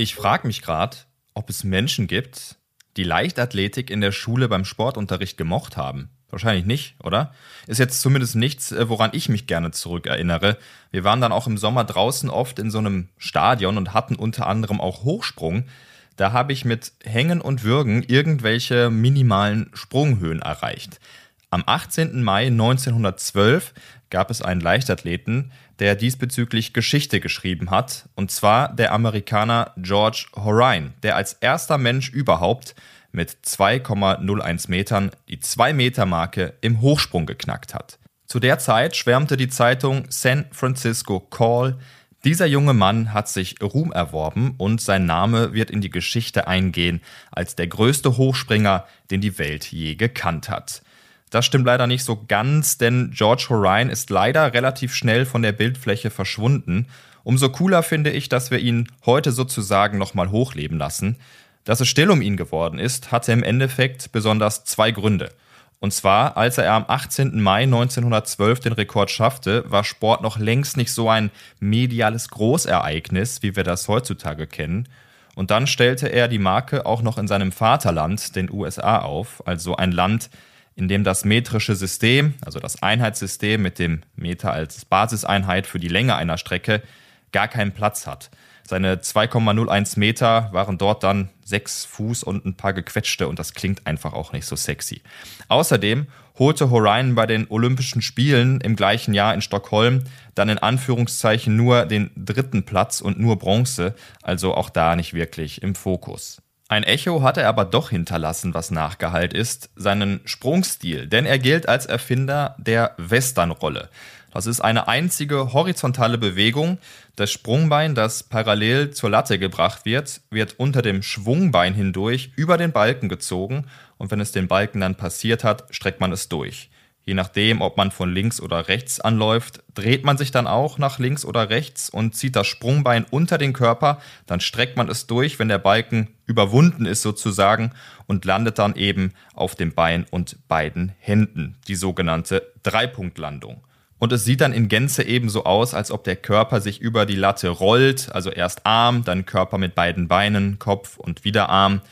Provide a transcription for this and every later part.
Ich frage mich gerade, ob es Menschen gibt, die Leichtathletik in der Schule beim Sportunterricht gemocht haben. Wahrscheinlich nicht, oder? Ist jetzt zumindest nichts, äh, woran ich mich gerne zurückerinnere. Wir waren dann auch im Sommer draußen oft in so einem Stadion und hatten unter anderem auch Hochsprung. Da habe ich mit Hängen und Würgen irgendwelche minimalen Sprunghöhen erreicht. Am 18. Mai 1912 gab es einen Leichtathleten, der diesbezüglich Geschichte geschrieben hat, und zwar der Amerikaner George Horine, der als erster Mensch überhaupt mit 2,01 Metern die 2-Meter-Marke im Hochsprung geknackt hat. Zu der Zeit schwärmte die Zeitung San Francisco Call, dieser junge Mann hat sich Ruhm erworben und sein Name wird in die Geschichte eingehen als der größte Hochspringer, den die Welt je gekannt hat. Das stimmt leider nicht so ganz, denn George Horine ist leider relativ schnell von der Bildfläche verschwunden. Umso cooler finde ich, dass wir ihn heute sozusagen nochmal hochleben lassen. Dass es still um ihn geworden ist, hatte im Endeffekt besonders zwei Gründe. Und zwar, als er am 18. Mai 1912 den Rekord schaffte, war Sport noch längst nicht so ein mediales Großereignis, wie wir das heutzutage kennen. Und dann stellte er die Marke auch noch in seinem Vaterland, den USA, auf, also ein Land, in dem das metrische System, also das Einheitssystem mit dem Meter als Basiseinheit für die Länge einer Strecke, gar keinen Platz hat. Seine 2,01 Meter waren dort dann sechs Fuß und ein paar gequetschte und das klingt einfach auch nicht so sexy. Außerdem holte Horine bei den Olympischen Spielen im gleichen Jahr in Stockholm dann in Anführungszeichen nur den dritten Platz und nur Bronze, also auch da nicht wirklich im Fokus. Ein Echo hat er aber doch hinterlassen, was nachgeheilt ist, seinen Sprungstil, denn er gilt als Erfinder der Westernrolle. Das ist eine einzige horizontale Bewegung. Das Sprungbein, das parallel zur Latte gebracht wird, wird unter dem Schwungbein hindurch über den Balken gezogen und wenn es den Balken dann passiert hat, streckt man es durch. Je nachdem, ob man von links oder rechts anläuft, dreht man sich dann auch nach links oder rechts und zieht das Sprungbein unter den Körper, dann streckt man es durch, wenn der Balken überwunden ist sozusagen und landet dann eben auf dem Bein und beiden Händen, die sogenannte Dreipunktlandung. Und es sieht dann in Gänze ebenso aus, als ob der Körper sich über die Latte rollt, also erst Arm, dann Körper mit beiden Beinen, Kopf und wieder Arm.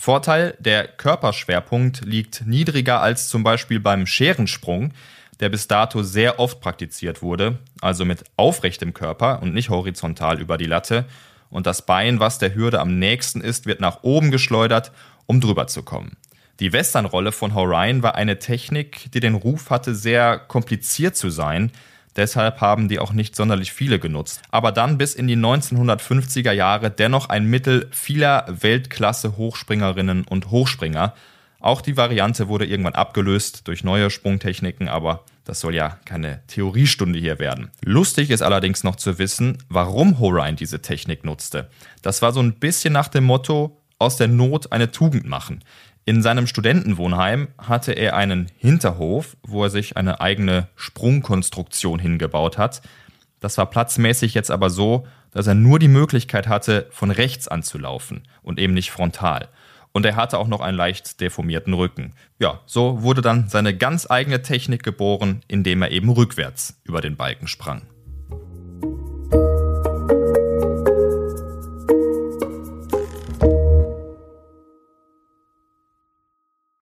Vorteil, der Körperschwerpunkt liegt niedriger als zum Beispiel beim Scherensprung, der bis dato sehr oft praktiziert wurde, also mit aufrechtem Körper und nicht horizontal über die Latte. Und das Bein, was der Hürde am nächsten ist, wird nach oben geschleudert, um drüber zu kommen. Die Westernrolle von Horine war eine Technik, die den Ruf hatte, sehr kompliziert zu sein, Deshalb haben die auch nicht sonderlich viele genutzt. Aber dann bis in die 1950er Jahre dennoch ein Mittel vieler Weltklasse-Hochspringerinnen und Hochspringer. Auch die Variante wurde irgendwann abgelöst durch neue Sprungtechniken, aber das soll ja keine Theoriestunde hier werden. Lustig ist allerdings noch zu wissen, warum Horine diese Technik nutzte. Das war so ein bisschen nach dem Motto, aus der Not eine Tugend machen. In seinem Studentenwohnheim hatte er einen Hinterhof, wo er sich eine eigene Sprungkonstruktion hingebaut hat. Das war platzmäßig jetzt aber so, dass er nur die Möglichkeit hatte, von rechts anzulaufen und eben nicht frontal. Und er hatte auch noch einen leicht deformierten Rücken. Ja, so wurde dann seine ganz eigene Technik geboren, indem er eben rückwärts über den Balken sprang.